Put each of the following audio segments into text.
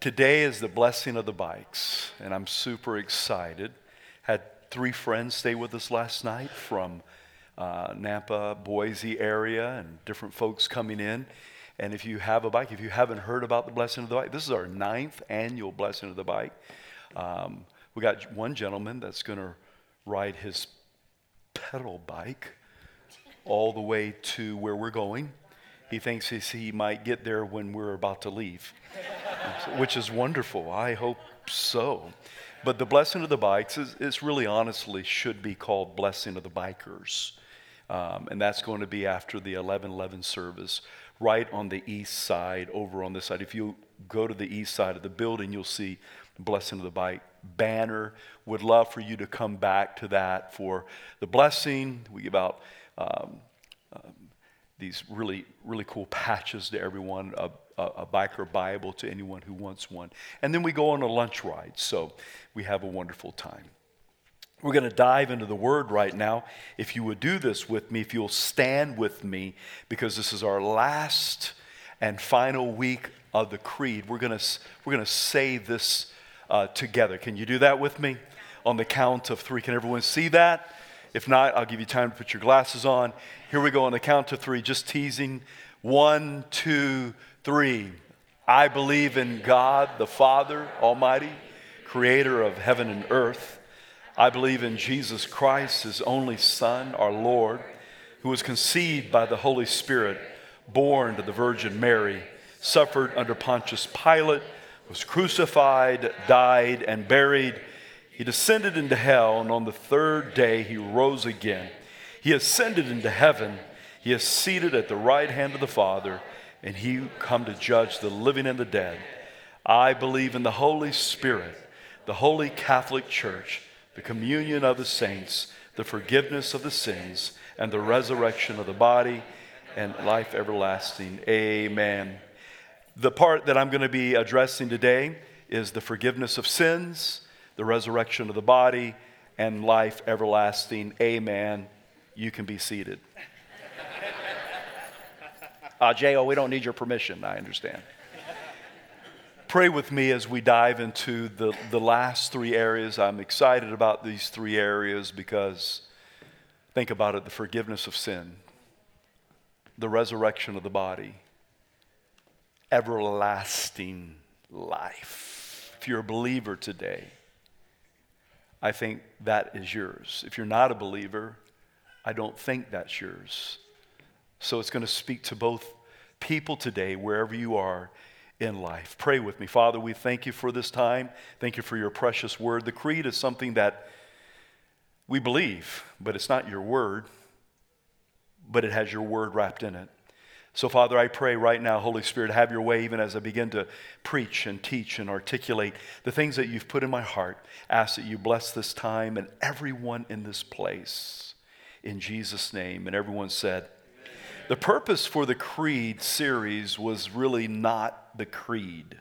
Today is the blessing of the bikes, and I'm super excited. Had three friends stay with us last night from uh, Nampa, Boise area, and different folks coming in. And if you have a bike, if you haven't heard about the blessing of the bike, this is our ninth annual blessing of the bike. Um, we got one gentleman that's going to ride his pedal bike all the way to where we're going. He thinks he might get there when we're about to leave, which is wonderful. I hope so. But the blessing of the bikes is, is really honestly should be called blessing of the bikers. Um, and that's going to be after the 1111 service, right on the east side, over on this side. If you go to the east side of the building, you'll see the blessing of the bike banner. Would love for you to come back to that for the blessing. We give out um, um, these really, really cool patches to everyone, a, a, biker Bible to anyone who wants one. And then we go on a lunch ride. So we have a wonderful time. We're going to dive into the word right now. If you would do this with me, if you'll stand with me, because this is our last and final week of the creed. We're going to, we're going to say this uh, together. Can you do that with me? On the count of three. Can everyone see that? If not, I'll give you time to put your glasses on. Here we go on the count of three, just teasing. One, two, three. I believe in God, the Father Almighty, creator of heaven and earth. I believe in Jesus Christ, his only Son, our Lord, who was conceived by the Holy Spirit, born to the Virgin Mary, suffered under Pontius Pilate, was crucified, died, and buried. He descended into hell, and on the third day he rose again. He ascended into heaven. He is seated at the right hand of the Father, and he come to judge the living and the dead. I believe in the Holy Spirit, the holy Catholic Church the communion of the saints, the forgiveness of the sins, and the resurrection of the body and life everlasting. Amen. The part that I'm going to be addressing today is the forgiveness of sins, the resurrection of the body, and life everlasting. Amen. You can be seated. Uh, J.O., we don't need your permission, I understand. Pray with me as we dive into the, the last three areas. I'm excited about these three areas because think about it the forgiveness of sin, the resurrection of the body, everlasting life. If you're a believer today, I think that is yours. If you're not a believer, I don't think that's yours. So it's going to speak to both people today, wherever you are in life. Pray with me. Father, we thank you for this time. Thank you for your precious word. The creed is something that we believe, but it's not your word, but it has your word wrapped in it. So, Father, I pray right now, Holy Spirit, have your way even as I begin to preach and teach and articulate the things that you've put in my heart. Ask that you bless this time and everyone in this place. In Jesus' name. And everyone said, the purpose for the Creed series was really not the Creed.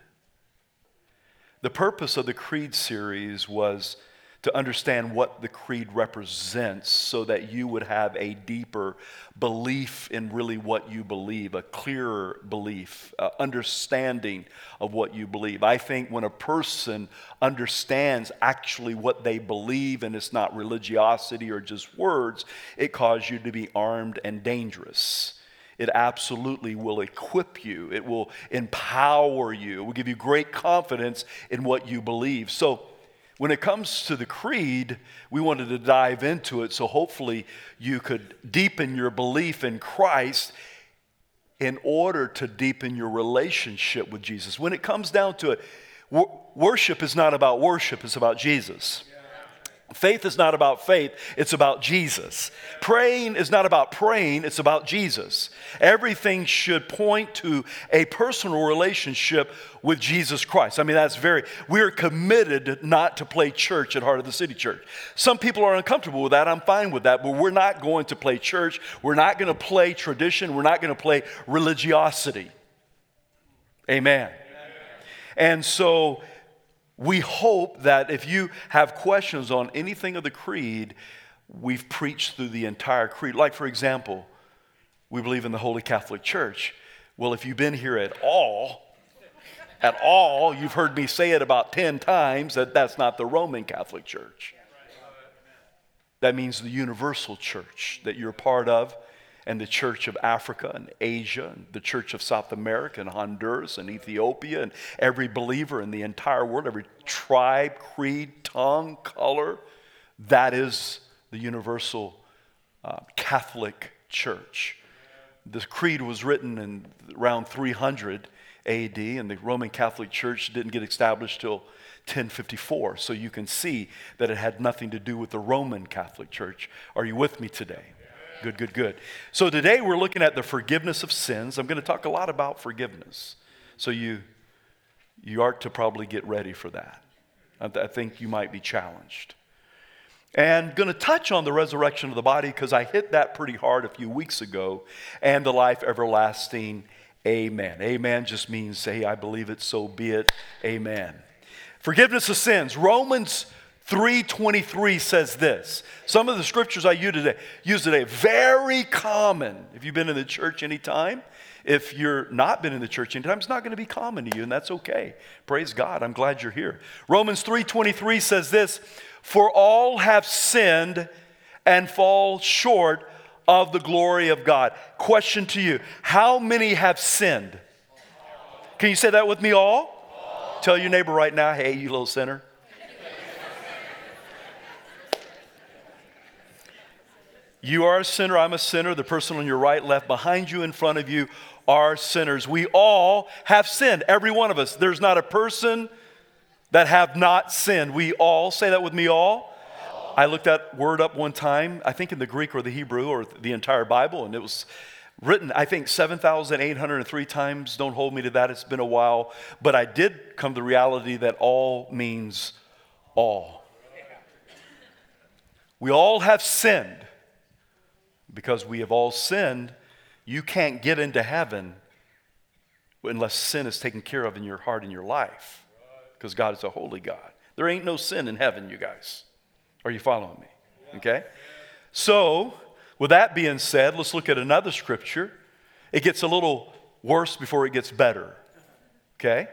The purpose of the Creed series was to understand what the creed represents so that you would have a deeper belief in really what you believe, a clearer belief, uh, understanding of what you believe. I think when a person understands actually what they believe and it's not religiosity or just words, it causes you to be armed and dangerous it absolutely will equip you. It will empower you. It will give you great confidence in what you believe. So, when it comes to the creed, we wanted to dive into it so hopefully you could deepen your belief in Christ in order to deepen your relationship with Jesus. When it comes down to it, worship is not about worship, it's about Jesus. Faith is not about faith, it's about Jesus. Praying is not about praying, it's about Jesus. Everything should point to a personal relationship with Jesus Christ. I mean, that's very, we're committed not to play church at Heart of the City Church. Some people are uncomfortable with that. I'm fine with that, but we're not going to play church. We're not going to play tradition. We're not going to play religiosity. Amen. Amen. And so, we hope that if you have questions on anything of the creed, we've preached through the entire creed. Like, for example, we believe in the Holy Catholic Church. Well, if you've been here at all, at all. You've heard me say it about 10 times that that's not the Roman Catholic Church. That means the universal church that you're part of, and the Church of Africa and Asia, and the Church of South America and Honduras and Ethiopia, and every believer in the entire world, every tribe, creed, tongue, color. That is the universal uh, Catholic Church. The creed was written in around 300 AD, and the Roman Catholic Church didn't get established till 1054. So you can see that it had nothing to do with the Roman Catholic Church. Are you with me today? Good, good, good. So today we're looking at the forgiveness of sins. I'm going to talk a lot about forgiveness. So you you are to probably get ready for that. I, th- I think you might be challenged. And going to touch on the resurrection of the body because I hit that pretty hard a few weeks ago and the life everlasting. Amen. Amen just means, hey, I believe it, so be it. Amen. Forgiveness of sins. Romans 323 says this. Some of the scriptures I use today, use today, very common. If you've been in the church any time, if you're not been in the church anytime, it's not going to be common to you, and that's okay. Praise God. I'm glad you're here. Romans 3:23 says this: For all have sinned and fall short of the glory of God. Question to you: How many have sinned? Can you say that with me all? all. Tell your neighbor right now, hey, you little sinner. You are a sinner, I'm a sinner. The person on your right, left, behind you, in front of you are sinners. We all have sinned, every one of us. There's not a person that have not sinned. We all, say that with me, all. I looked that word up one time, I think in the Greek or the Hebrew or the entire Bible, and it was written, I think, 7,803 times. Don't hold me to that, it's been a while. But I did come to the reality that all means all. We all have sinned because we have all sinned, you can't get into heaven unless sin is taken care of in your heart and your life. Because God is a holy God. There ain't no sin in heaven, you guys. Are you following me? Okay? So, with that being said, let's look at another scripture. It gets a little worse before it gets better. Okay?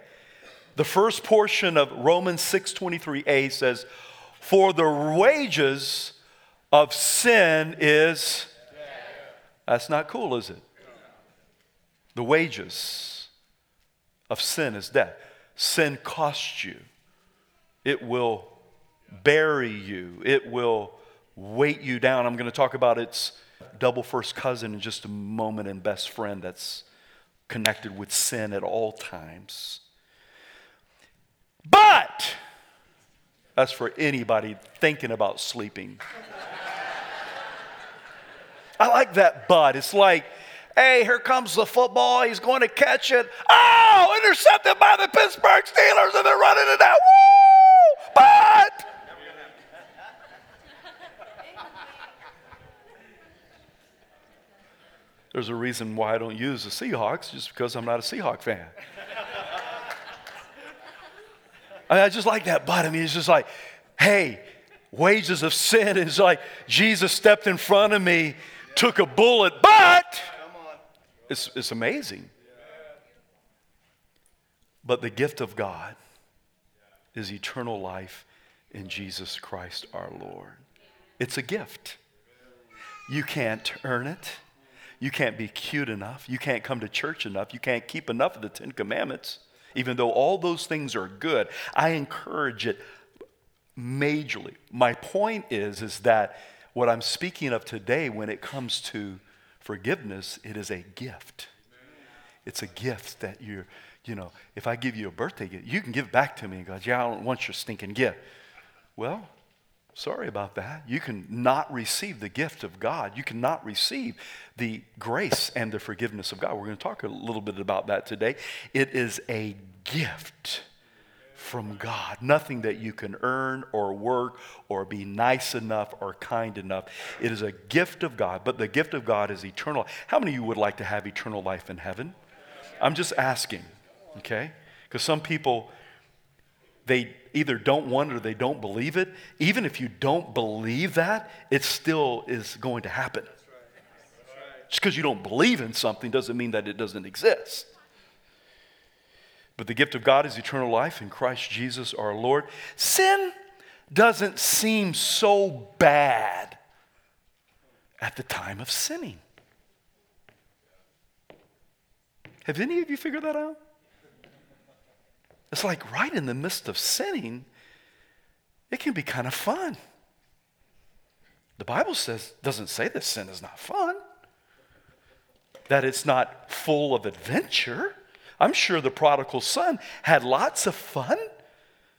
The first portion of Romans 6:23a says, "For the wages of sin is that's not cool, is it? The wages of sin is death. Sin costs you, it will bury you, it will weight you down. I'm going to talk about its double first cousin in just a moment and best friend that's connected with sin at all times. But that's for anybody thinking about sleeping. I like that but. It's like, hey, here comes the football. He's going to catch it. Oh, intercepted by the Pittsburgh Steelers, and they're running it out. Woo! But. There's a reason why I don't use the Seahawks, just because I'm not a Seahawk fan. I, mean, I just like that but. I mean, it's just like, hey, wages of sin is like Jesus stepped in front of me took a bullet, but it's, it's amazing. But the gift of God is eternal life in Jesus Christ our Lord. It's a gift. You can't earn it. You can't be cute enough. You can't come to church enough. You can't keep enough of the Ten Commandments. Even though all those things are good, I encourage it majorly. My point is, is that what I'm speaking of today, when it comes to forgiveness, it is a gift. It's a gift that you're, you know, if I give you a birthday gift, you can give back to me and go, yeah, I don't want your stinking gift. Well, sorry about that. You can not receive the gift of God. You cannot receive the grace and the forgiveness of God. We're going to talk a little bit about that today. It is a gift from God. Nothing that you can earn or work or be nice enough or kind enough. It is a gift of God, but the gift of God is eternal. How many of you would like to have eternal life in heaven? I'm just asking, okay? Because some people, they either don't want it or they don't believe it. Even if you don't believe that, it still is going to happen. Just because you don't believe in something doesn't mean that it doesn't exist. But the gift of God is eternal life in Christ Jesus our Lord. Sin doesn't seem so bad at the time of sinning. Have any of you figured that out? It's like right in the midst of sinning, it can be kind of fun. The Bible says doesn't say that sin is not fun. That it's not full of adventure. I'm sure the prodigal son had lots of fun,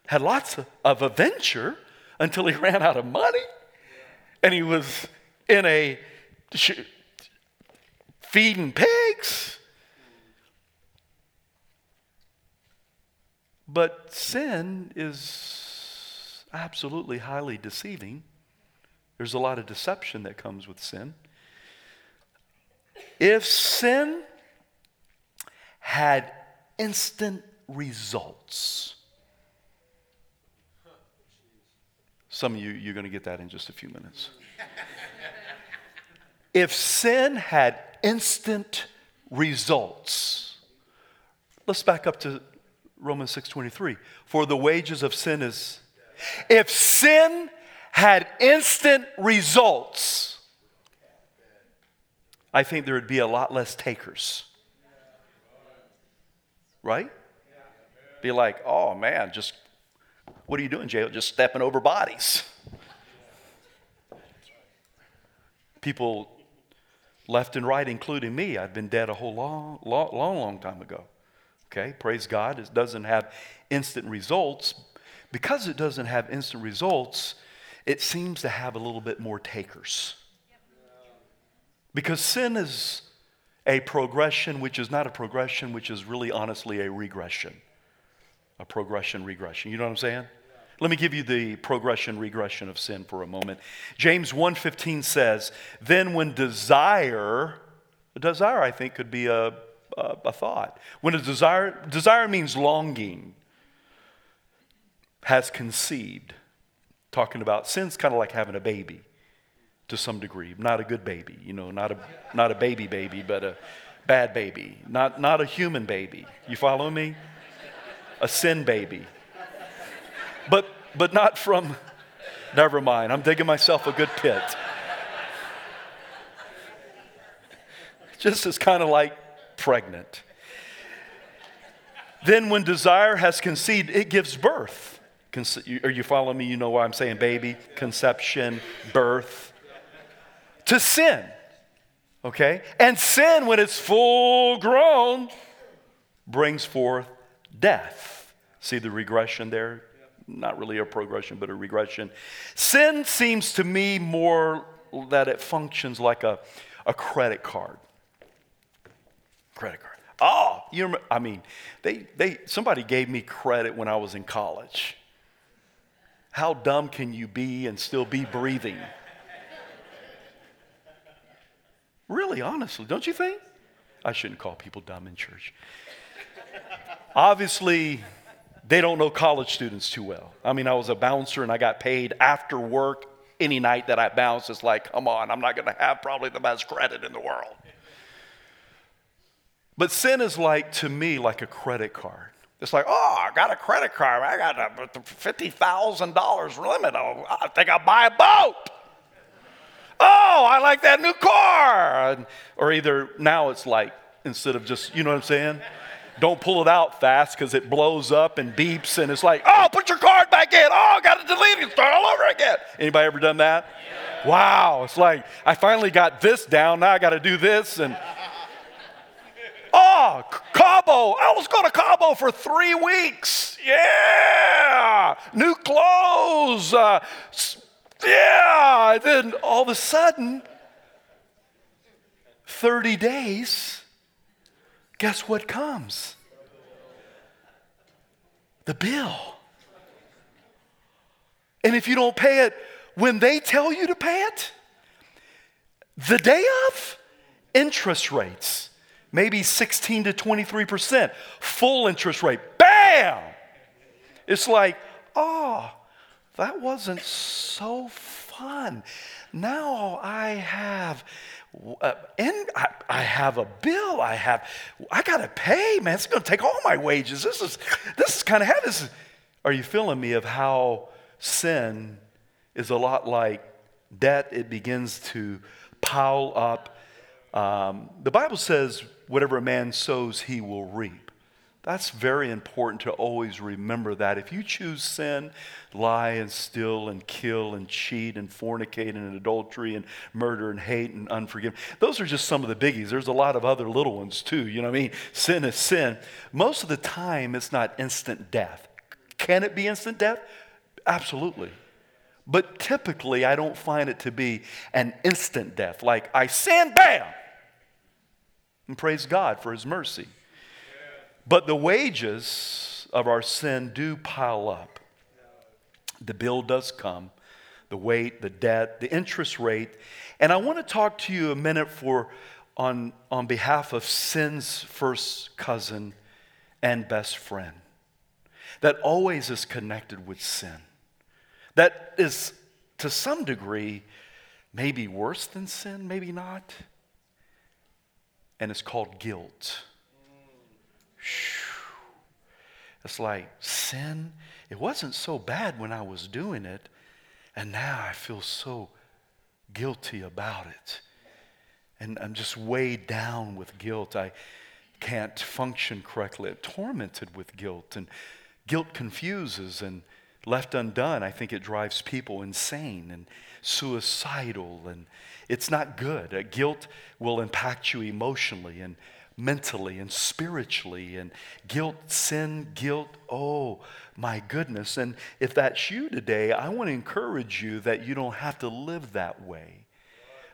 had lots of, adventure until he ran out of money and he was in a feeding pigs. But sin is absolutely highly deceiving. There's a lot of deception that comes with sin. If sin had instant results, some of you, you're going to get that in just a few minutes. if sin had instant results, let's back up to Romans 6:23. For the wages of sin is if sin had instant results, I think there would be a lot less takers. Right? Be like, oh man, just what are you doing, Jay? Just stepping over bodies. People left and right, including me, I've been dead a whole long, long, long, long time ago. Okay, praise God. It doesn't have instant results. Because it doesn't have instant results, it seems to have a little bit more takers. Because sin is a progression which is not a progression, which is really honestly a regression. A progression, regression. You know what I'm saying? Let me give you the progression regression of sin for a moment. James 1:15 says, "Then when desire, desire I think could be a, a, a thought. When a desire desire means longing has conceived, talking about sin's kind of like having a baby to some degree. Not a good baby, you know, not a, not a baby baby, but a bad baby. Not, not a human baby. You follow me? A sin baby. But, but not from, never mind, I'm digging myself a good pit. Just as kind of like pregnant. Then, when desire has conceived, it gives birth Conce- are you following me? You know why I'm saying baby, conception, birth. To sin. Okay? And sin, when it's full grown, brings forth death. See the regression there? Not really a progression, but a regression. Sin seems to me more that it functions like a, a credit card. Credit card. Oh, you remember, I mean, they, they, somebody gave me credit when I was in college. How dumb can you be and still be breathing? Really, honestly, don't you think? I shouldn't call people dumb in church. Obviously, they don't know college students too well. I mean, I was a bouncer and I got paid after work any night that I bounced. It's like, come on, I'm not going to have probably the best credit in the world. But sin is like, to me, like a credit card. It's like, oh, I got a credit card. I got a $50,000 limit. I think I'll buy a boat. Oh, I like that new car. Or either now it's like, instead of just, you know what I'm saying? Don't pull it out fast because it blows up and beeps and it's like, oh, put your card back in. Oh, I got to delete it. Start all over again. Anybody ever done that? Yeah. Wow. It's like, I finally got this down. Now I got to do this. And Oh, Cabo. I was going to Cabo for three weeks. Yeah. New clothes. Uh, yeah. And then all of a sudden, 30 days, guess what comes? The bill. And if you don't pay it when they tell you to pay it, the day of, interest rates maybe 16 to 23%, full interest rate. Bam! It's like, oh, that wasn't so fun. Now I have uh, I, I, have a bill. I have, I got to pay, man. It's to take all my wages. This is, this is kind of heavy. This is, are you feeling me of how sin is a lot like debt? It begins to pile up. Um, the Bible says, whatever a man sows, he will reap. That's very important to always remember that. If you choose sin, lie and steal and kill and cheat and fornicate and adultery and murder and hate and unforgiveness, those are just some of the biggies. There's a lot of other little ones too. You know what I mean? Sin is sin. Most of the time, it's not instant death. Can it be instant death? Absolutely. But typically, I don't find it to be an instant death. Like I sin, bam! And praise God for his mercy. But the wages of our sin do pile up. The bill does come, the weight, the debt, the interest rate. And I want to talk to you a minute for on, on behalf of sin's first cousin and best friend that always is connected with sin, that is to some degree maybe worse than sin, maybe not. And it's called guilt. It's like sin, it wasn't so bad when I was doing it, and now I feel so guilty about it. And I'm just weighed down with guilt. I can't function correctly, I'm tormented with guilt. And guilt confuses, and left undone, I think it drives people insane and suicidal, and it's not good. Uh, guilt will impact you emotionally and mentally and spiritually and guilt, sin, guilt. Oh, my goodness. And if that's you today, I want to encourage you that you don't have to live that way.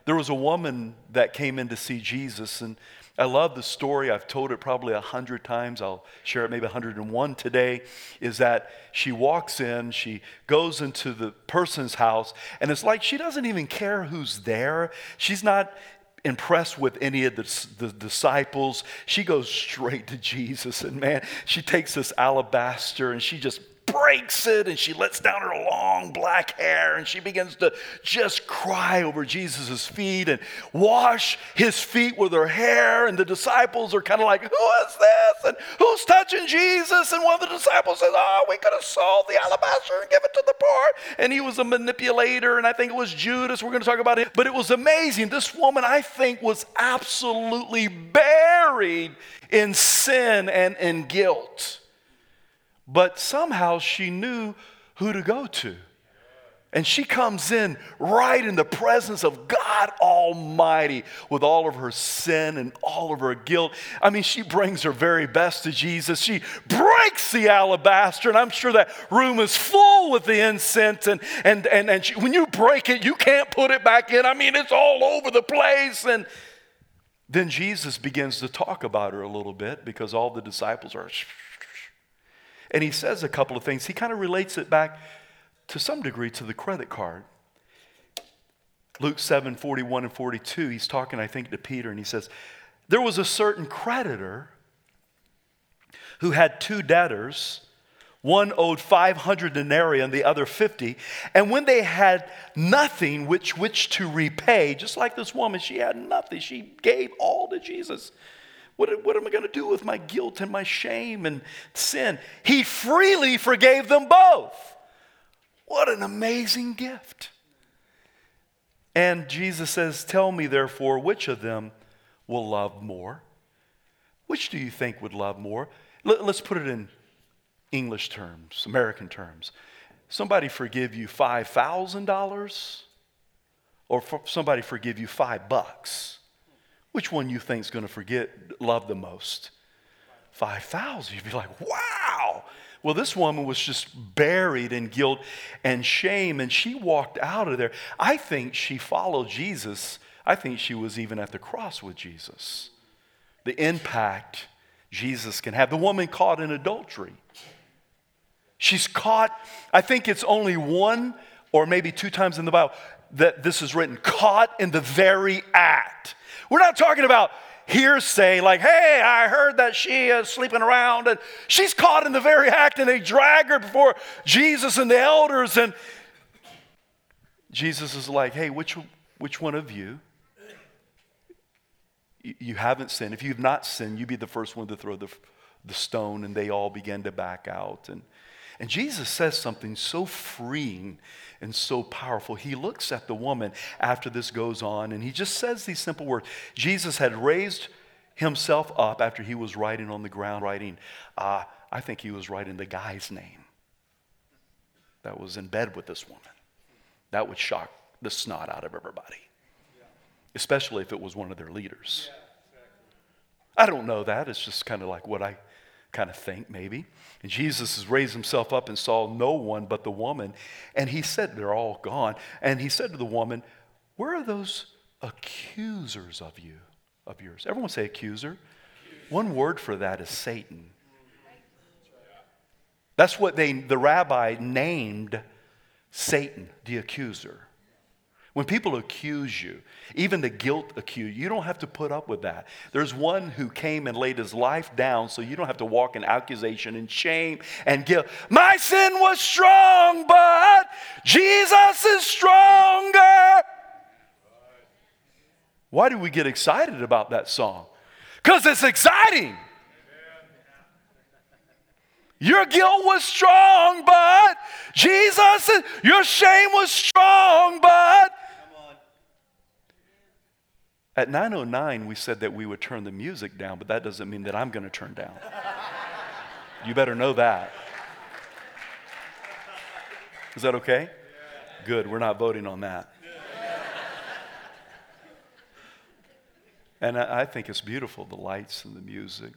There was a woman that came in to see Jesus, and I love the story. I've told it probably a hundred times. I'll share it maybe 101 today. Is that she walks in, she goes into the person's house, and it's like she doesn't even care who's there. She's not impressed with any of the, the, disciples. She goes straight to Jesus. And man, she takes this alabaster and she just breaks it and she lets down her long black hair and she begins to just cry over Jesus' feet and wash his feet with her hair. And the disciples are kind of like, Who is this? And who's touching Jesus? And one of the disciples says, Oh, we could have sold the alabaster and give it to the poor. And he was a manipulator, and I think it was Judas. We're going to talk about it. But it was amazing. This woman, I think, was absolutely buried in sin and in guilt but somehow she knew who to go to. And she comes in right in the presence of God Almighty with all of her sin and all of her guilt. I mean, she brings her very best to Jesus. She breaks the alabaster, and I'm sure that room is full with the incense. And, and, and, and she, when you break it, you can't put it back in. I mean, it's all over the place. And then Jesus begins to talk about her a little bit because all the disciples are and he says a couple of things. He kind of relates it back to some degree to the credit card. Luke 7 41 and 42, he's talking, I think, to Peter, and he says, There was a certain creditor who had two debtors. One owed 500 denarii and the other 50. And when they had nothing which, which to repay, just like this woman, she had nothing. She gave all to Jesus. What, what am I going to do with my guilt and my shame and sin? He freely forgave them both. What an amazing gift. And Jesus says, Tell me, therefore, which of them will love more? Which do you think would love more? Let, us put it in English terms, American terms. Somebody forgive you $5,000 or somebody forgive you five bucks? Which one you think is going to forget love the most? 5,000. You'd be like, wow. Well, this woman was just buried in guilt and shame, and she walked out of there. I think she followed Jesus. I think she was even at the cross with Jesus. The impact Jesus can have. The woman caught in adultery. She's caught, I think it's only one or maybe two times in the Bible that this is written, caught in the very act. We're not talking about hearsay, like, hey, I heard that she is sleeping around, and she's caught in the very act, and they drag her before Jesus and the elders. And Jesus is like, hey, which, which one of you You haven't sinned. If you've not sinned, you be the first one to throw the, the stone. And they all began to back out. And, and Jesus says something so freeing and so powerful. He looks at the woman after this goes on and he just says these simple words. Jesus had raised himself up after he was writing on the ground, writing, uh, I think he was writing the guy's name that was in bed with this woman. That would shock the snot out of everybody, especially if it was one of their leaders. I don't know that. It's just kind of like what I kind of think, maybe. And Jesus has raised himself up and saw no one but the woman. And he said, They're all gone. And he said to the woman, Where are those accusers of you, of yours? Everyone say accuser. One word for that is Satan. That's what they, the rabbi named Satan, the accuser. When people accuse you, even the guilt accuse you, you don't have to put up with that. There's one who came and laid his life down so you don't have to walk in accusation and shame and guilt. My sin was strong, but Jesus is stronger. Why do we get excited about that song? Because it's exciting. Your guilt was strong, but Jesus, your shame was strong, but. At 909, we said that we would turn the music down, but that doesn't mean that I'm going to turn down. you better know that. Is that okay? Good, we're not voting on that. and I think it's beautiful, the lights and the music,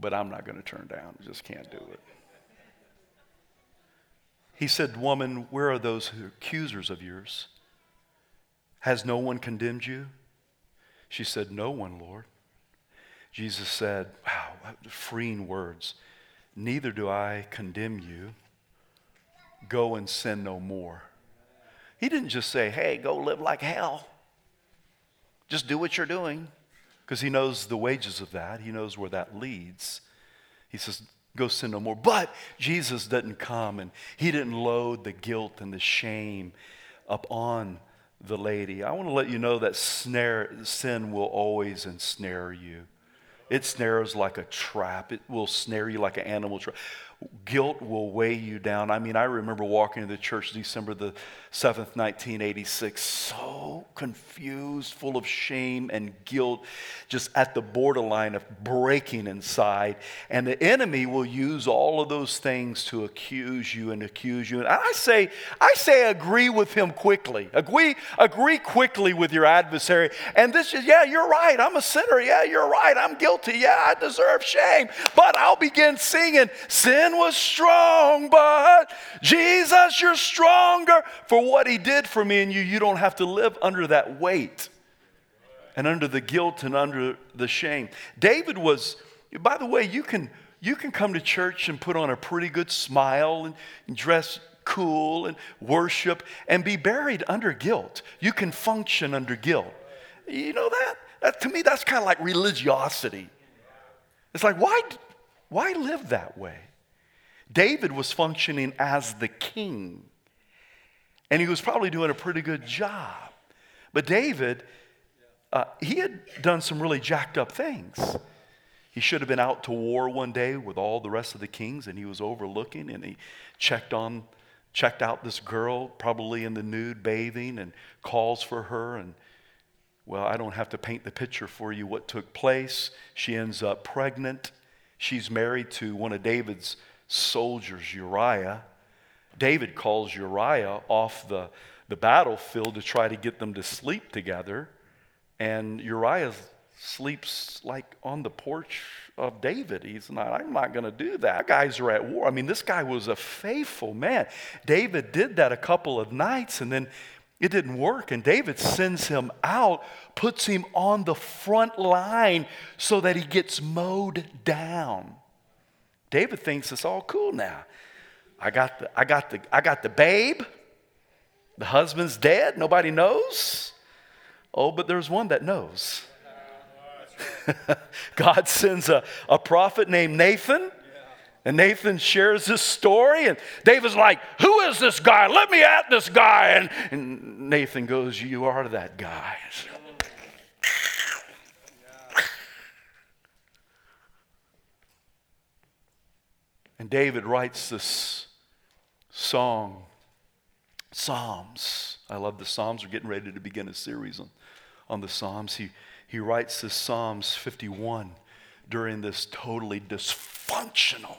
but I'm not going to turn down. Just can't do it. He said, Woman, where are those accusers of yours? Has no one condemned you? She said, No one, Lord. Jesus said, Wow, freeing words. Neither do I condemn you. Go and sin no more. He didn't just say, Hey, go live like hell. Just do what you're doing. Because he knows the wages of that, he knows where that leads. He says, go sin no more. But Jesus didn't come and he didn't load the guilt and the shame up on the lady. I want to let you know that snare, sin will always ensnare you. It snares like a trap. It will snare you like an animal trap. Guilt will weigh you down. I mean, I remember walking into the church December the 7th, 1986, so confused, full of shame and guilt, just at the borderline of breaking inside. And the enemy will use all of those things to accuse you and accuse you. And I say, I say agree with him quickly. Agree, agree quickly with your adversary. And this is, yeah, you're right. I'm a sinner. Yeah, you're right. I'm guilty. Yeah, I deserve shame. But I'll begin singing, sin was strong, but Jesus, you're stronger for what he did for me and you, you don't have to live under that weight and under the guilt and under the shame. David was, by the way, you can, you can come to church and put on a pretty good smile and, dress cool and worship and be buried under guilt. You can function under guilt. You know that? that to me, that's kind of like religiosity. It's like, why, why live that way? David was functioning as the king. And he was probably doing a pretty good job. But David, uh, he had done some really jacked up things. He should have been out to war one day with all the rest of the kings, and he was overlooking, and he checked on, checked out this girl, probably in the nude bathing, and calls for her. And well, I don't have to paint the picture for you what took place. She ends up pregnant. She's married to one of David's soldiers, Uriah. David calls Uriah off the, the battlefield to try to get them to sleep together. And Uriah sleeps like on the porch of David. He's not, I'm not going to do that. Guys are at war. I mean, this guy was a faithful man. David did that a couple of nights and then it didn't work. And David sends him out, puts him on the front line so that he gets mowed down. David thinks it's all cool now. I got the, I got the, I got the babe. The husband's dead. Nobody knows. Oh, but there's one that knows. God sends a, a prophet named Nathan. And Nathan shares this story, and David's like, Who is this guy? Let me at this guy. And, and Nathan goes, You are that guy. And David writes this song, Psalms. I love the Psalms. We're getting ready to begin a series on, on the Psalms. He, he writes this Psalms 51 during this totally dysfunctional,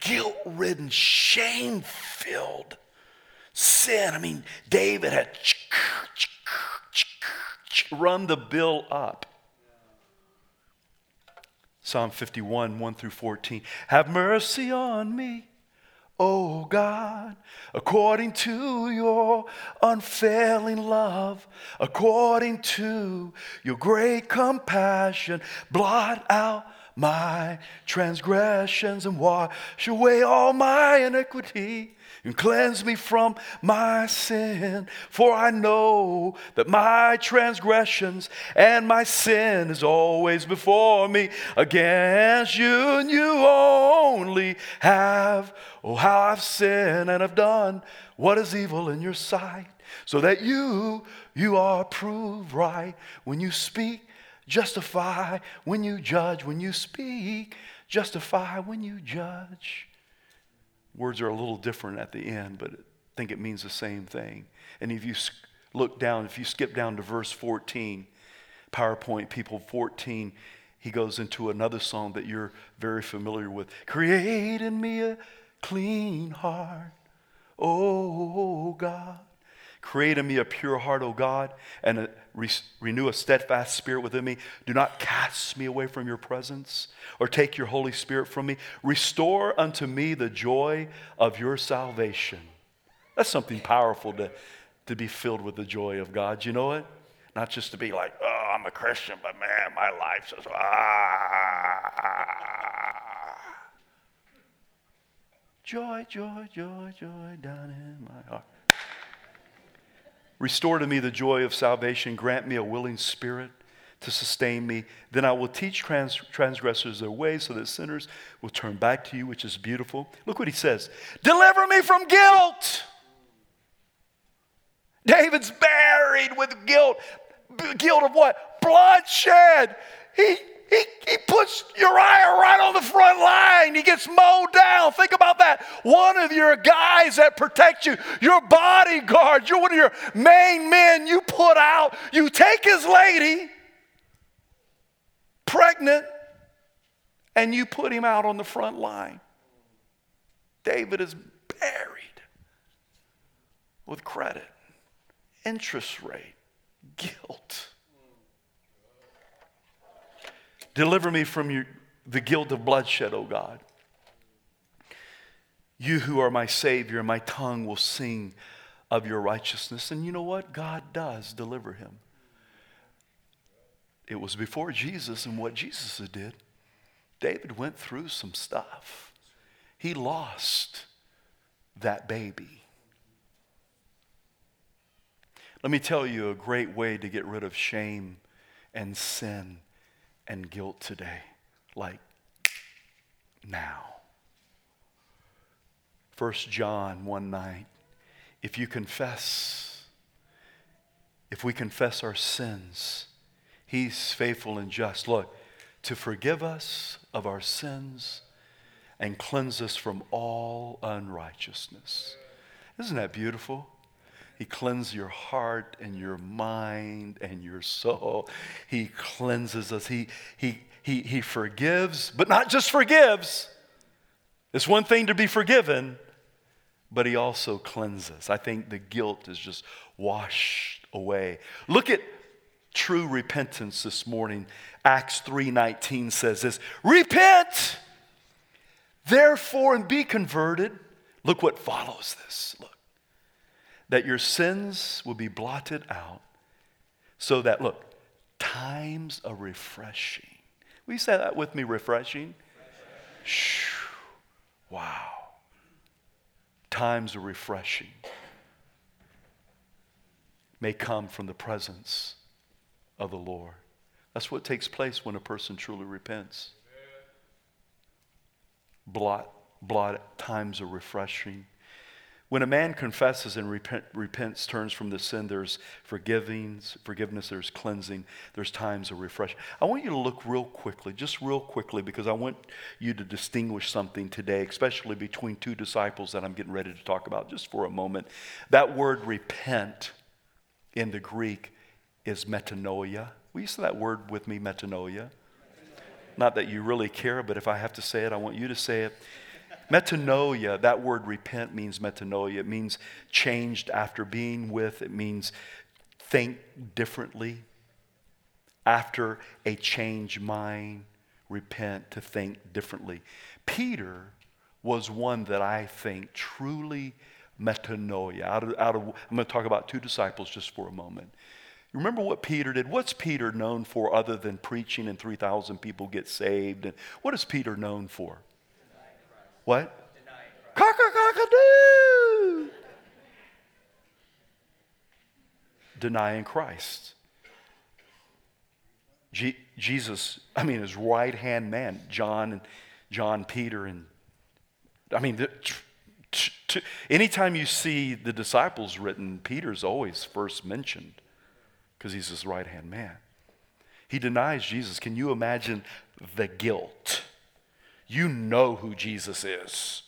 guilt ridden, shame filled sin. I mean, David had run the bill up. Psalm 51, 1 through 14. Have mercy on me, O God, according to your unfailing love, according to your great compassion. Blot out my transgressions and wash away all my iniquity and cleanse me from my sin. For I know that my transgressions and my sin is always before me. Against you and you only have, oh, how I've sinned and have done what is evil in your sight, so that you, you are proved right when you speak. Justify when you judge, when you speak, justify when you judge. Words are a little different at the end, but I think it means the same thing. And if you look down, if you skip down to verse 14, PowerPoint people 14, he goes into another song that you're very familiar with. Create in me a clean heart, oh God. Create in me a pure heart, O God, and a, re, renew a steadfast spirit within me. Do not cast me away from your presence or take your Holy Spirit from me. Restore unto me the joy of your salvation. That's something powerful to, to be filled with the joy of God. You know it? Not just to be like, oh, I'm a Christian, but man, my life says, ah. Joy, joy, joy, joy down in my heart. Restore to me the joy of salvation. Grant me a willing spirit to sustain me. Then I will teach trans- transgressors their ways so that sinners will turn back to you, which is beautiful. Look what he says Deliver me from guilt. David's buried with guilt. Guilt of what? Bloodshed. He he, he puts Uriah right on the front line. He gets mowed down. Think about that. One of your guys that protect you, your bodyguard, you're one of your main men you put out. You take his lady, pregnant, and you put him out on the front line. David is buried with credit, interest rate, guilt. Deliver me from your, the guilt of bloodshed, O God. You who are my Savior, my tongue will sing of your righteousness. And you know what? God does deliver him. It was before Jesus and what Jesus did. David went through some stuff. He lost that baby. Let me tell you a great way to get rid of shame and sin and guilt today, like now. 1 John 1 9. If you confess, if we confess our sins, He's faithful and just. Look, to forgive us of our sins and cleanse us from all unrighteousness. Isn't that beautiful? He cleanses your heart and your mind and your soul. He cleanses us. He, he, he, he forgives, but not just forgives. It's one thing to be forgiven, but he also cleanses. I think the guilt is just washed away. Look at true repentance this morning. Acts 3:19 says this, "Repent therefore and be converted." Look what follows this. Look that your sins will be blotted out so that, look, times of refreshing. Will you say that with me? Refreshing? Shh. Wow. Times of refreshing may come from the presence of the Lord. That's what takes place when a person truly repents. Blot, blot times of refreshing When a man confesses and repent, repents, turns from the sin, there's forgivings, forgiveness, there's cleansing, there's times of refreshing. I want you to look real quickly, just real quickly, because I want you to distinguish something today, especially between two disciples that I'm getting ready to talk about just for a moment. That word repent in the Greek is metanoia. Will you say that word with me, metanoia? Not that you really care, but if I have to say it, I want you to say it. Metanoia, that word repent means metanoia. It means changed after being with, it means think differently. After a changed mind, repent to think differently. Peter was one that I think truly metanoia. Out of, out of, I'm going to talk about two disciples just for a moment. Remember what Peter did? What's Peter known for other than preaching and 3,000 people get saved? And what is Peter known for? What? Cock-a-cock-a-doo! Denying Christ. Je- Jesus, I mean, his right hand man, John and John Peter, and I mean, the, t- t- anytime you see the disciples written, Peter's always first mentioned because he's his right hand man. He denies Jesus. Can you imagine the guilt? You know who Jesus is.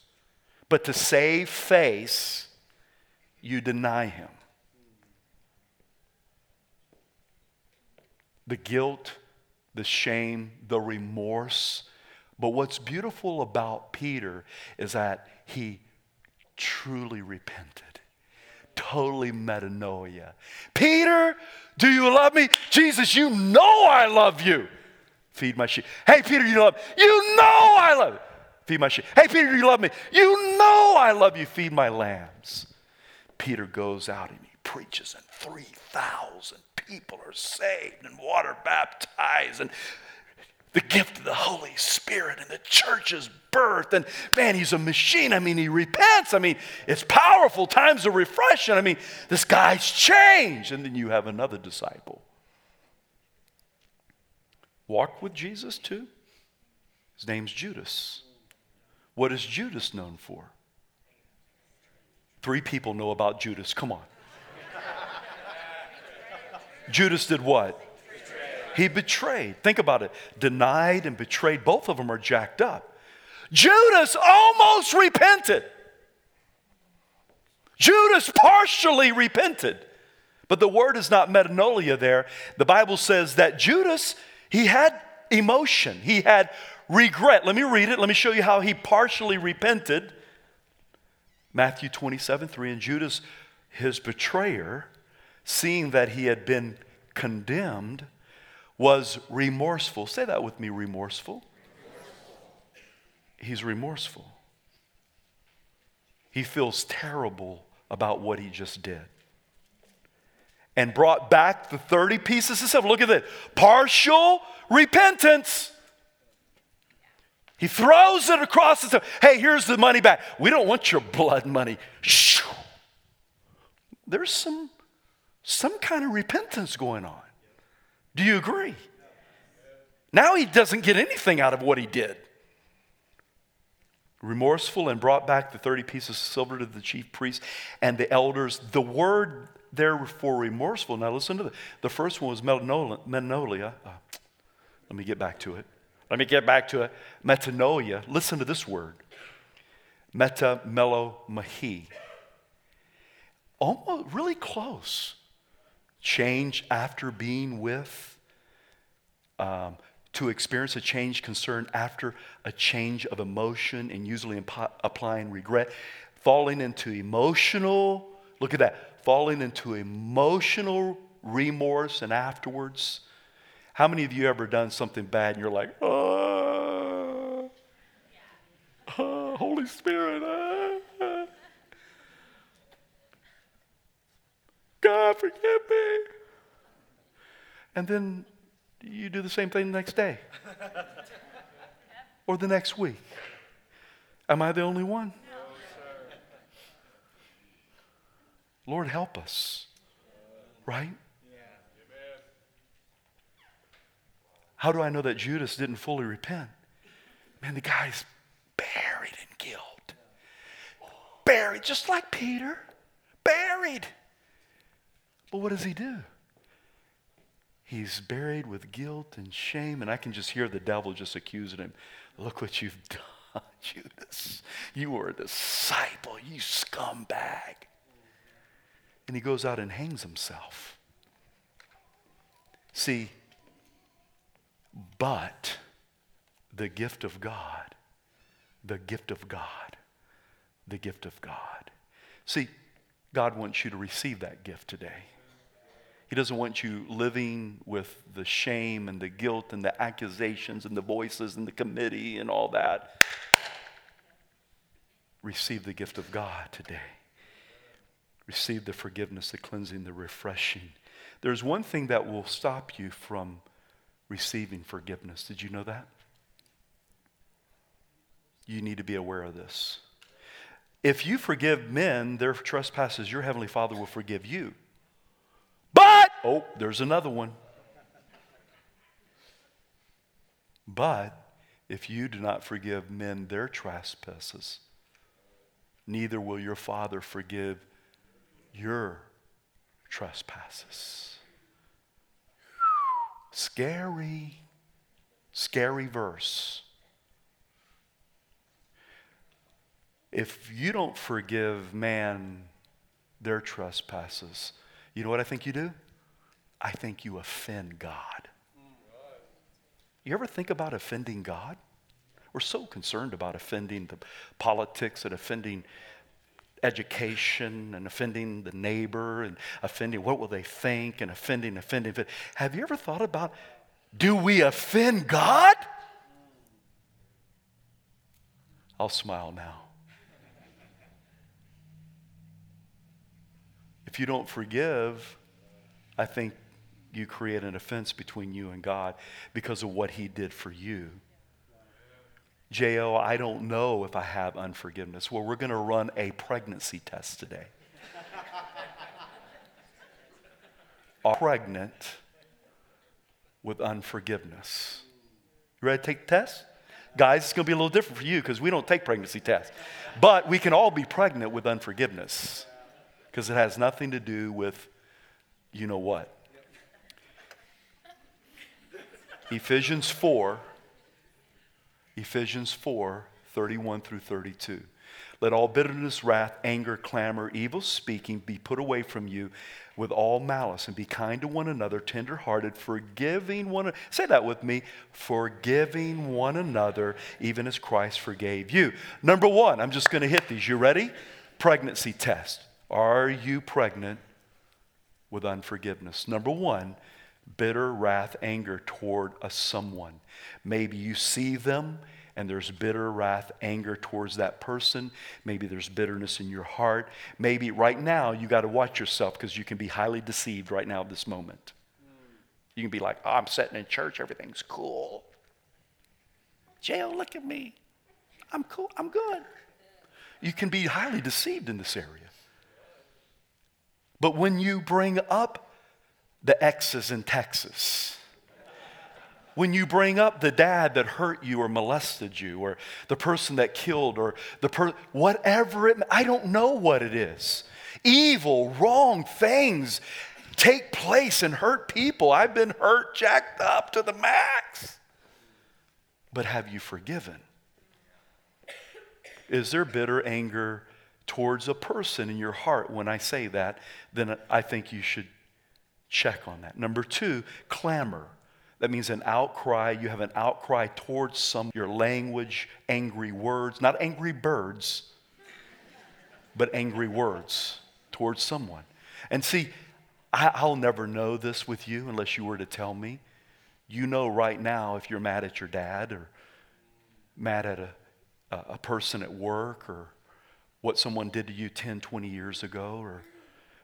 But to save face, you deny him. The guilt, the shame, the remorse. But what's beautiful about Peter is that he truly repented. Totally metanoia. Peter, do you love me? Jesus, you know I love you feed my sheep. Hey, Peter, you love me. You know I love you. Feed my sheep. Hey, Peter, you love me. You know I love you. Feed my lambs. Peter goes out and he preaches, and 3,000 people are saved and water baptized, and the gift of the Holy Spirit, and the church's birth. And man, he's a machine. I mean, he repents. I mean, it's powerful. Times of refreshing. I mean, this guy's changed. And then you have another disciple walked with Jesus too. His name's Judas. What is Judas known for? Three people know about Judas. Come on. Judas did what? He betrayed. Think about it. Denied and betrayed. Both of them are jacked up. Judas almost repented. Judas partially repented. But the word is not metanoia there. The Bible says that Judas he had emotion, he had regret. Let me read it. Let me show you how he partially repented. Matthew 27 3. And Judas, his betrayer, seeing that he had been condemned, was remorseful. Say that with me remorseful. He's remorseful. He feels terrible about what he just did and brought back the 30 pieces of silver. Look at this partial repentance. He throws it across the. Hey, here's the money back. We don't want your blood money. There's some, some kind of repentance going on. Do you agree? Now he doesn't get anything out of what he did. Remorseful and brought back the 30 pieces of silver to the chief priests and the elders. The word therefore remorseful. Now listen to the, the first one was metanoia. Uh, let me get back to it. Let me get back to it. Metanoia. Listen to this word. Meta melo mahi. Almost really close. Change after being with. Um, to experience a change concern after a change of emotion and usually imp- applying regret. Falling into emotional, look at that, falling into emotional remorse and afterwards. How many of you ever done something bad and you're like, oh, oh Holy Spirit, uh, God, forgive me. And then you do the same thing the next day or the next week. Am I the only one? Lord, help us. Right? How do I know that Judas didn't fully repent? Man, the guy's buried in guilt, buried, just like Peter, buried. But what does he do? He's buried with guilt and shame, and I can just hear the devil just accusing him. Look what you've done, Judas. You were a disciple, you scumbag. And he goes out and hangs himself. See, but the gift of God, the gift of God, the gift of God. See, God wants you to receive that gift today. He doesn't want you living with the shame and the guilt and the accusations and the voices and the committee and all that. Receive the gift of God today. Receive the forgiveness, the cleansing, the refreshing. There's one thing that will stop you from receiving forgiveness. Did you know that? You need to be aware of this. If you forgive men their trespasses, your heavenly Father will forgive you. But, oh, there's another one. But if you do not forgive men their trespasses, neither will your Father forgive your trespasses. Scary, scary verse. If you don't forgive man their trespasses, you know what I think you do? I think you offend God. You ever think about offending God? We're so concerned about offending the politics and offending education and offending the neighbor and offending what will they think and offending, offending. Have you ever thought about do we offend God? I'll smile now. If you don't forgive, I think you create an offense between you and God because of what He did for you. Jael, I don't know if I have unforgiveness. Well, we're going to run a pregnancy test today. Are pregnant with unforgiveness. You ready to take the test? Guys, it's going to be a little different for you because we don't take pregnancy tests. But we can all be pregnant with unforgiveness because it has nothing to do with you know what. Ephesians 4, Ephesians 4, 31 through 32. Let all bitterness, wrath, anger, clamor, evil speaking be put away from you with all malice, and be kind to one another, tenderhearted, forgiving one another. Say that with me forgiving one another, even as Christ forgave you. Number one, I'm just going to hit these. You ready? Pregnancy test. Are you pregnant with unforgiveness? Number one, bitter wrath, anger toward a someone. Maybe you see them and there's bitter wrath, anger towards that person. Maybe there's bitterness in your heart. Maybe right now you got to watch yourself because you can be highly deceived right now this moment. You can be like, oh, I'm sitting in church, everything's cool. Jael, look at me. I'm cool, I'm good. You can be highly deceived in this area. But when you bring up the exes in Texas, when you bring up the dad that hurt you or molested you or the person that killed or the per- whatever it I don't know what it is. Evil, wrong things take place and hurt people. I've been hurt jacked up to the max. But have you forgiven? Is there bitter anger towards a person in your heart when I say that, then I think you should check on that. Number two, clamor. That means an outcry. You have an outcry towards some, your language, angry words, not angry birds, but angry words towards someone. And see, I, will never know this with you unless you were to tell me. You know right now if you're mad at your dad or mad at a, a person at work or what someone did to you 10, 20 years ago. Or,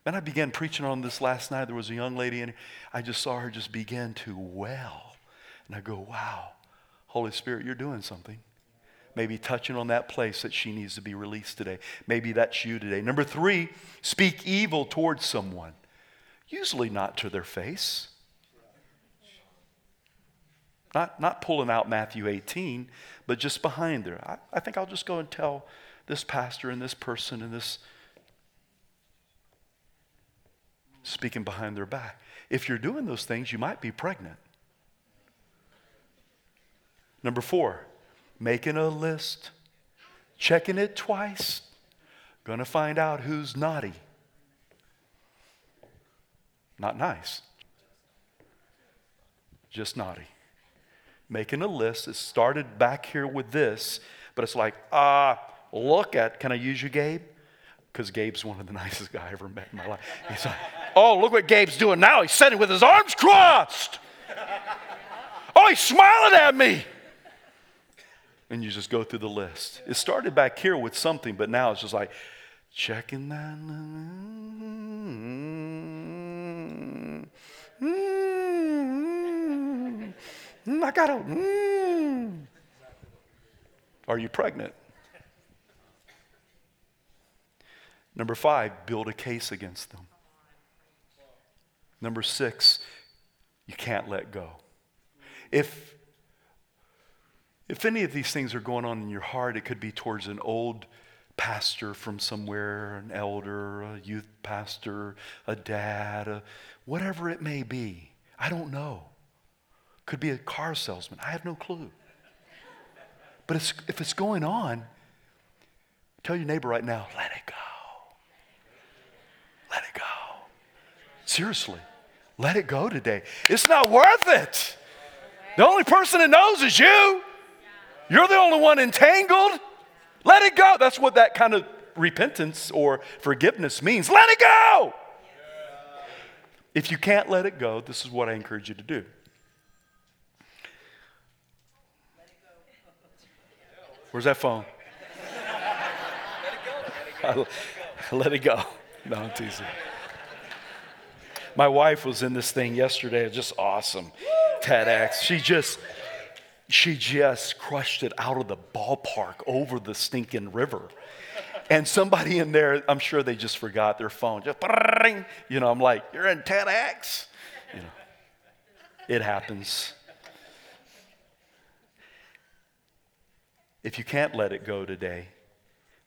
and I began preaching on this last night. There was a young lady, and I just saw her just begin to well. And I go, wow, Holy Spirit, you're doing something. Maybe touching on that place that she needs to be released today. Maybe that's you today. Number three, speak evil towards someone. Usually not to their face. Not, not pulling out Matthew 18, but just behind there. I, I think I'll just go and tell this pastor and this person and this speaking behind their back. If you're doing those things, you might be pregnant. Number four, making a list, checking it twice, gonna find out who's naughty. Not nice, just naughty. Making a list. It started back here with this, but it's like, ah, uh, look at, can I use you, Gabe? Because Gabe's one of the nicest guy I ever met in my life. He's like, oh, look what Gabe's doing now. He's sitting with his arms crossed. Oh, he's smiling at me. And you just go through the list. It started back here with something, but now it's just like, checking that. Mm, I got to. Mm. Are you pregnant? Number five, build a case against them. Number six, you can't let go. If, if any of these things are going on in your heart, it could be towards an old pastor from somewhere, an elder, a youth pastor, a dad, a, whatever it may be. I don't know. Could be a car salesman. I have no clue. But it's, if it's going on, tell your neighbor right now, let it go. Let it go. Seriously, let it go today. It's not worth it. The only person that knows is you. You're the only one entangled. Let it go. That's what that kind of repentance or forgiveness means. Let it go. If you can't let it go, this is what I encourage you to do. Where's that phone? let it go. No, I'm teasing. My wife was in this thing yesterday. Just awesome. TEDx. She just, she just crushed it out of the ballpark over the stinking river. And somebody in there, I'm sure they just forgot their phone. Just, you know, I'm like, you're in TEDx. You know, it happens. If you can't let it go today,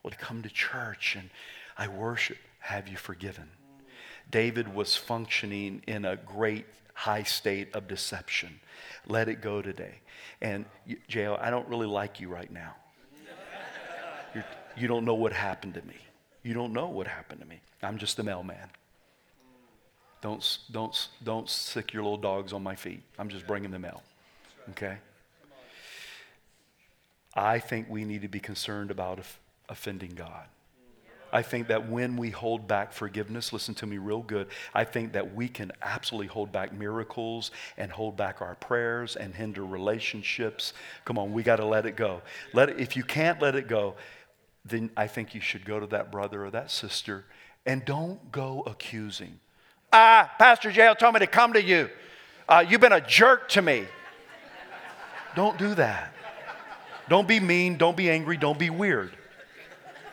well, to come to church and I worship have you forgiven? David was functioning in a great high state of deception. Let it go today. And Jael, I don't really like you right now. You're, you do not know what happened to me. You don't know what happened to me. I'm just the mailman. Don't, don't, don't sick your little dogs on my feet. I'm just bringing the mail. Okay? I think we need to be concerned about offending God. I think that when we hold back forgiveness, listen to me real good, I think that we can absolutely hold back miracles and hold back our prayers and hinder relationships. Come on, we got to let it go. Let it, if you can't let it go, then I think you should go to that brother or that sister and don't go accusing. Ah, Pastor Jael told me to come to you. Uh, you've been a jerk to me. don't do that. Don't be mean, don't be angry, don't be weird.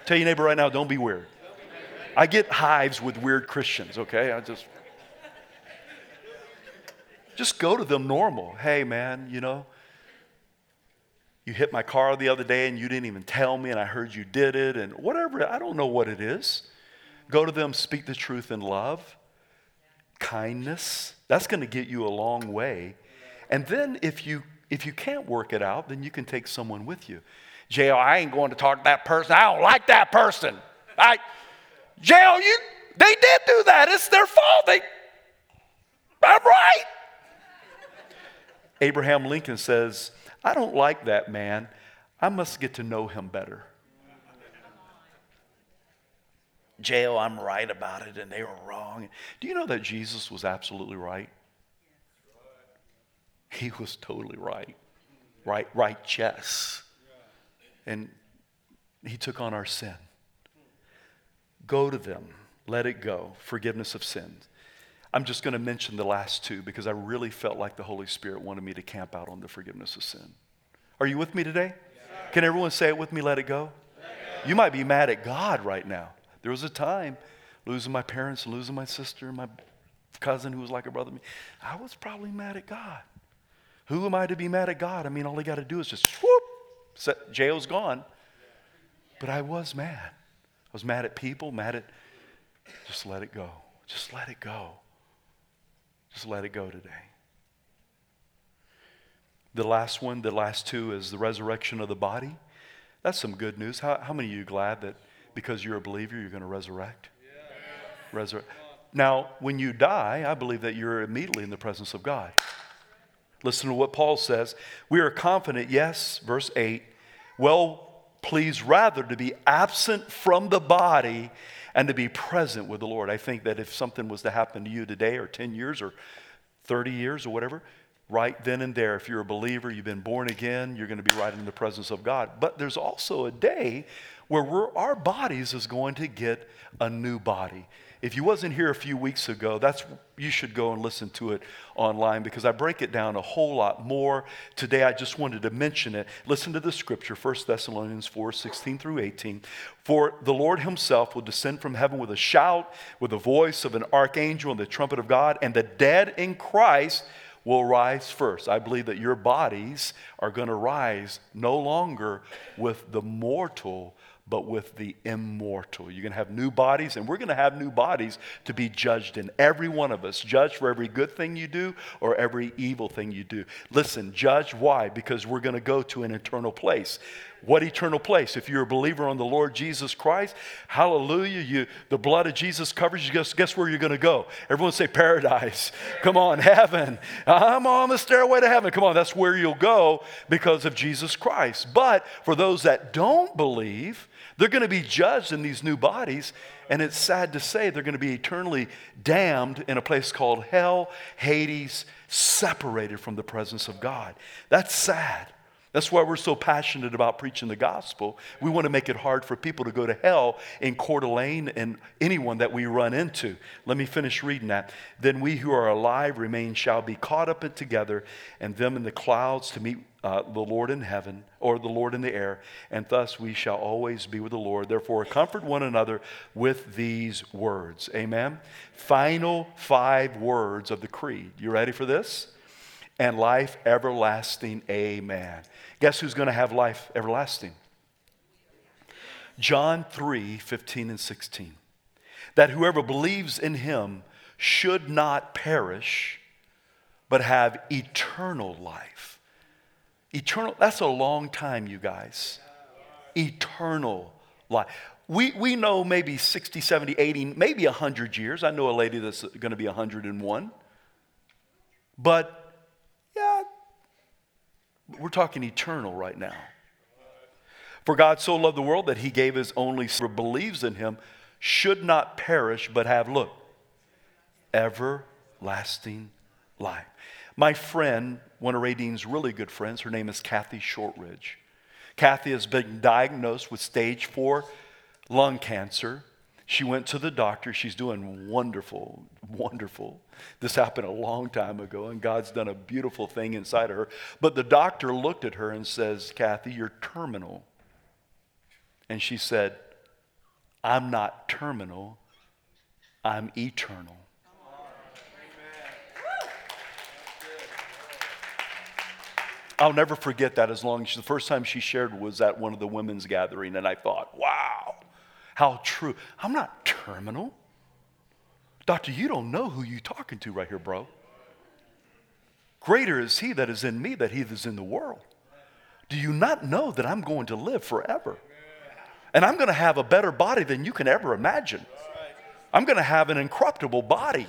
Tell your neighbor right now, don't be weird. I get hives with weird Christians, okay? I just just go to them normal. Hey man, you know, you hit my car the other day and you didn't even tell me and I heard you did it and whatever, I don't know what it is. Go to them, speak the truth in love, kindness. That's going to get you a long way. And then if you if you can't work it out, then you can take someone with you. Jael, I ain't going to talk to that person. I don't like that person. I, Jael, you, they did do that. It's their fault. They, I'm right. Abraham Lincoln says, I don't like that man. I must get to know him better. Jael, I'm right about it, and they were wrong. Do you know that Jesus was absolutely right? He was totally right. Right, right, righteous and he took on our sin. Go to them, let it go. Forgiveness of sins. I'm just going to mention the last two because I really felt like the Holy Spirit wanted me to camp out on the forgiveness of sin. Are you with me today? Can everyone say it with me? Let it go. You might be mad at God right now. There was a time losing my parents, losing my sister, my cousin who was like a brother to me. I was probably mad at God. Who am I to be mad at God? I mean, all he got to do is just whoop, Jael's gone. But I was mad. I was mad at people, mad at, just let it go. Just let it go. Just let it go today. The last one, the last two, is the resurrection of the body. That's some good news. How, how many of you glad that because you're a believer, you're going to resurrect? Yeah. Resurrect. Now, when you die, I believe that you're immediately in the presence of God. Listen to what Paul says. We are confident, yes, verse 8, well pleased rather to be absent from the body and to be present with the Lord. I think that if something was to happen to you today or 10 years or 30 years or whatever, right then and there, if you're a believer, you've been born again, you're going to be right in the presence of God. But there's also a day where our bodies is going to get a new body. If you wasn't here a few weeks ago, that's you should go and listen to it online because I break it down a whole lot more. Today I just wanted to mention it. Listen to the scripture, 1 Thessalonians 4, 16 through 18. For the Lord himself will descend from heaven with a shout, with the voice of an archangel and the trumpet of God, and the dead in Christ will rise first. I believe that your bodies are going to rise no longer with the mortal but with the immortal. You're going to have new bodies, and we're going to have new bodies to be judged in. Every one of us, judged for every good thing you do or every evil thing you do. Listen, judge why? Because we're going to go to an eternal place. What eternal place? If you're a believer on the Lord Jesus Christ, hallelujah, you, the blood of Jesus covers you. Guess, guess where you're going to go? Everyone say paradise. Come on, heaven. I'm on the stairway to heaven. Come on, that's where you'll go because of Jesus Christ. But for those that don't believe, they're going to be judged in these new bodies, and it's sad to say they're going to be eternally damned in a place called hell, Hades, separated from the presence of God. That's sad. That's why we're so passionate about preaching the gospel. We want to make it hard for people to go to hell in Coeur d'Alene and anyone that we run into. Let me finish reading that. Then we who are alive remain shall be caught up and together, and them in the clouds to meet uh, the Lord in heaven, or the Lord in the air, and thus we shall always be with the Lord. Therefore, comfort one another with these words. Amen. Final five words of the creed. You ready for this? And life everlasting. Amen. Guess who's going to have life everlasting? John 3 15 and 16. That whoever believes in him should not perish, but have eternal life. Eternal, that's a long time, you guys. Eternal life. We, we know maybe 60, 70, 80, maybe 100 years. I know a lady that's going to be 101. But yeah, we're talking eternal right now. For God so loved the world that he gave his only son, who believes in him, should not perish, but have, look, everlasting life. My friend, one of Radine's really good friends, her name is Kathy Shortridge. Kathy has been diagnosed with stage four lung cancer. She went to the doctor. She's doing wonderful, wonderful. This happened a long time ago, and God's done a beautiful thing inside of her. But the doctor looked at her and says, Kathy, you're terminal. And she said, I'm not terminal, I'm eternal. I'll never forget that as long as the first time she shared was at one of the women's gathering, and I thought, wow, how true. I'm not terminal. Doctor, you don't know who you're talking to right here, bro. Greater is he that is in me than he that is in the world. Do you not know that I'm going to live forever? And I'm going to have a better body than you can ever imagine. I'm going to have an incorruptible body.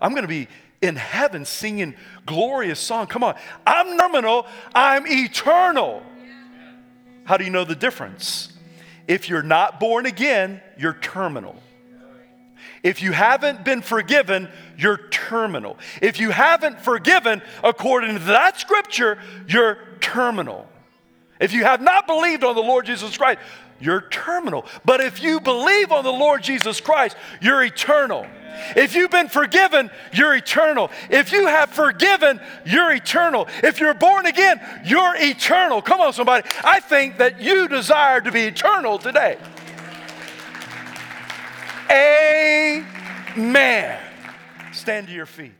I'm going to be in heaven singing glorious song. Come on. I'm nominal, I'm eternal. How do you know the difference? If you're not born again, you're terminal. If you haven't been forgiven, you're terminal. If you haven't forgiven according to that scripture, you're terminal. If you have not believed on the Lord Jesus Christ, you're terminal. But if you believe on the Lord Jesus Christ, you're eternal. If you've been forgiven, you're eternal. If you have forgiven, you're eternal. If you're born again, you're eternal. Come on, somebody. I think that you desire to be eternal today. Amen. Stand to your feet.